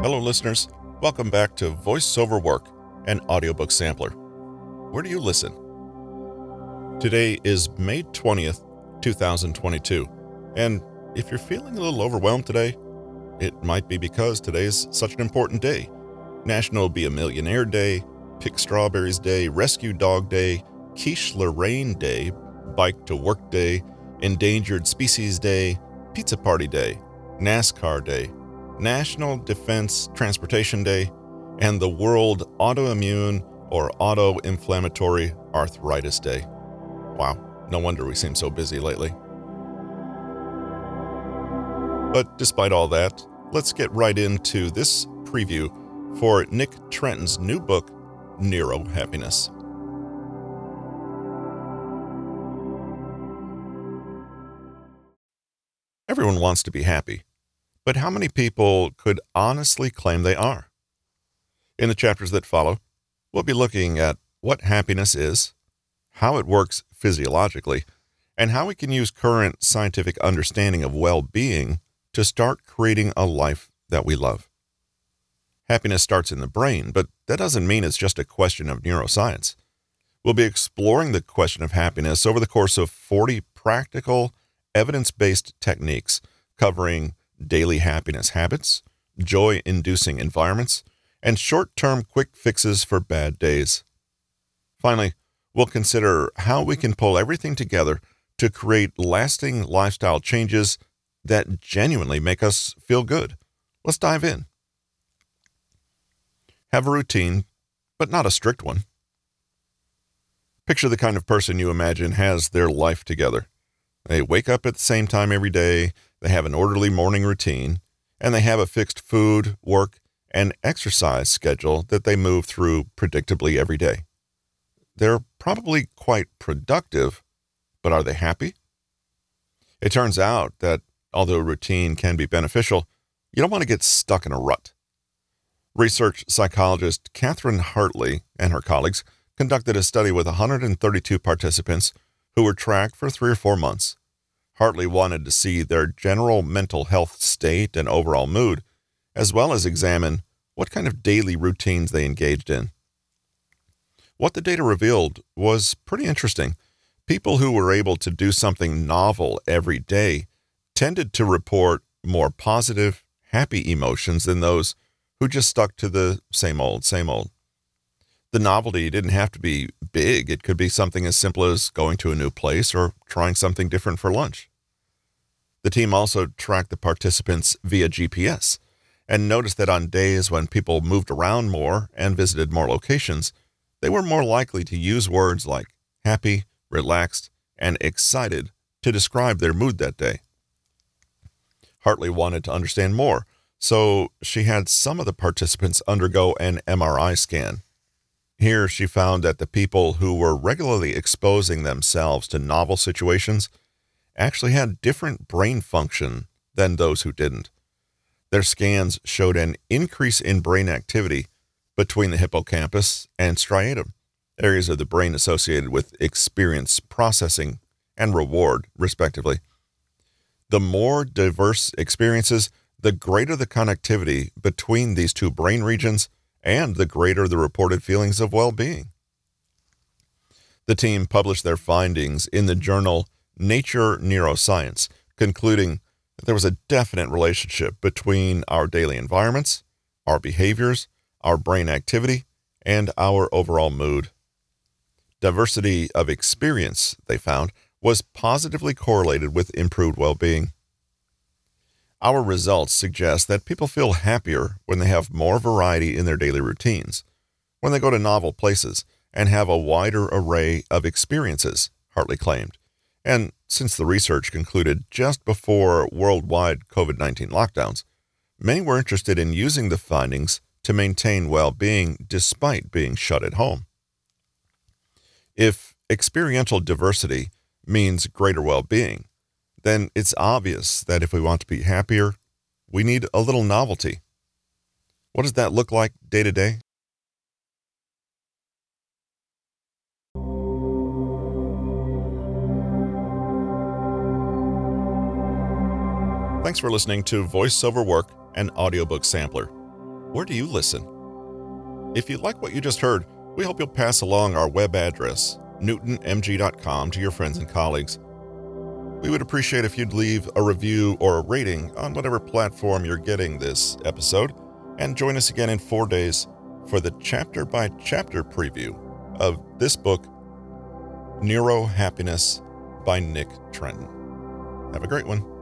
Hello, listeners. Welcome back to VoiceOver Work, an audiobook sampler. Where do you listen? Today is May 20th, 2022. And if you're feeling a little overwhelmed today, it might be because today is such an important day. National Be a Millionaire Day, Pick Strawberries Day, Rescue Dog Day, Quiche Lorraine Day, Bike to Work Day, Endangered Species Day, Pizza Party Day, NASCAR Day, National Defense Transportation Day, and the World Autoimmune or Auto Inflammatory Arthritis Day. Wow, no wonder we seem so busy lately. But despite all that, let's get right into this preview for Nick Trenton's new book, Neuro Happiness. Everyone wants to be happy, but how many people could honestly claim they are? In the chapters that follow, we'll be looking at what happiness is, how it works physiologically, and how we can use current scientific understanding of well being to start creating a life that we love. Happiness starts in the brain, but that doesn't mean it's just a question of neuroscience. We'll be exploring the question of happiness over the course of 40 practical evidence based techniques covering daily happiness habits, joy inducing environments, and short term quick fixes for bad days. Finally, we'll consider how we can pull everything together to create lasting lifestyle changes that genuinely make us feel good. Let's dive in. Have a routine, but not a strict one. Picture the kind of person you imagine has their life together. They wake up at the same time every day, they have an orderly morning routine, and they have a fixed food, work, and exercise schedule that they move through predictably every day. They're probably quite productive, but are they happy? It turns out that although routine can be beneficial, you don't want to get stuck in a rut. Research psychologist Catherine Hartley and her colleagues conducted a study with 132 participants who were tracked for three or four months. Hartley wanted to see their general mental health state and overall mood, as well as examine what kind of daily routines they engaged in. What the data revealed was pretty interesting. People who were able to do something novel every day tended to report more positive, happy emotions than those who just stuck to the same old, same old. The novelty didn't have to be big, it could be something as simple as going to a new place or trying something different for lunch. The team also tracked the participants via GPS and noticed that on days when people moved around more and visited more locations, they were more likely to use words like happy, relaxed, and excited to describe their mood that day. Hartley wanted to understand more, so she had some of the participants undergo an MRI scan. Here, she found that the people who were regularly exposing themselves to novel situations actually had different brain function than those who didn't. Their scans showed an increase in brain activity between the hippocampus and striatum, areas of the brain associated with experience processing and reward, respectively. The more diverse experiences, the greater the connectivity between these two brain regions and the greater the reported feelings of well being. The team published their findings in the journal Nature Neuroscience, concluding that there was a definite relationship between our daily environments, our behaviors, our brain activity, and our overall mood. Diversity of experience, they found, was positively correlated with improved well being. Our results suggest that people feel happier when they have more variety in their daily routines, when they go to novel places, and have a wider array of experiences, Hartley claimed. And since the research concluded just before worldwide COVID 19 lockdowns, many were interested in using the findings to maintain well being despite being shut at home. If experiential diversity means greater well being, then it's obvious that if we want to be happier, we need a little novelty. What does that look like day to day? Thanks for listening to VoiceOver Work, an audiobook sampler. Where do you listen? If you like what you just heard, we hope you'll pass along our web address, newtonmg.com, to your friends and colleagues. We would appreciate if you'd leave a review or a rating on whatever platform you're getting this episode, and join us again in four days for the chapter by chapter preview of this book, Neuro Happiness by Nick Trenton. Have a great one.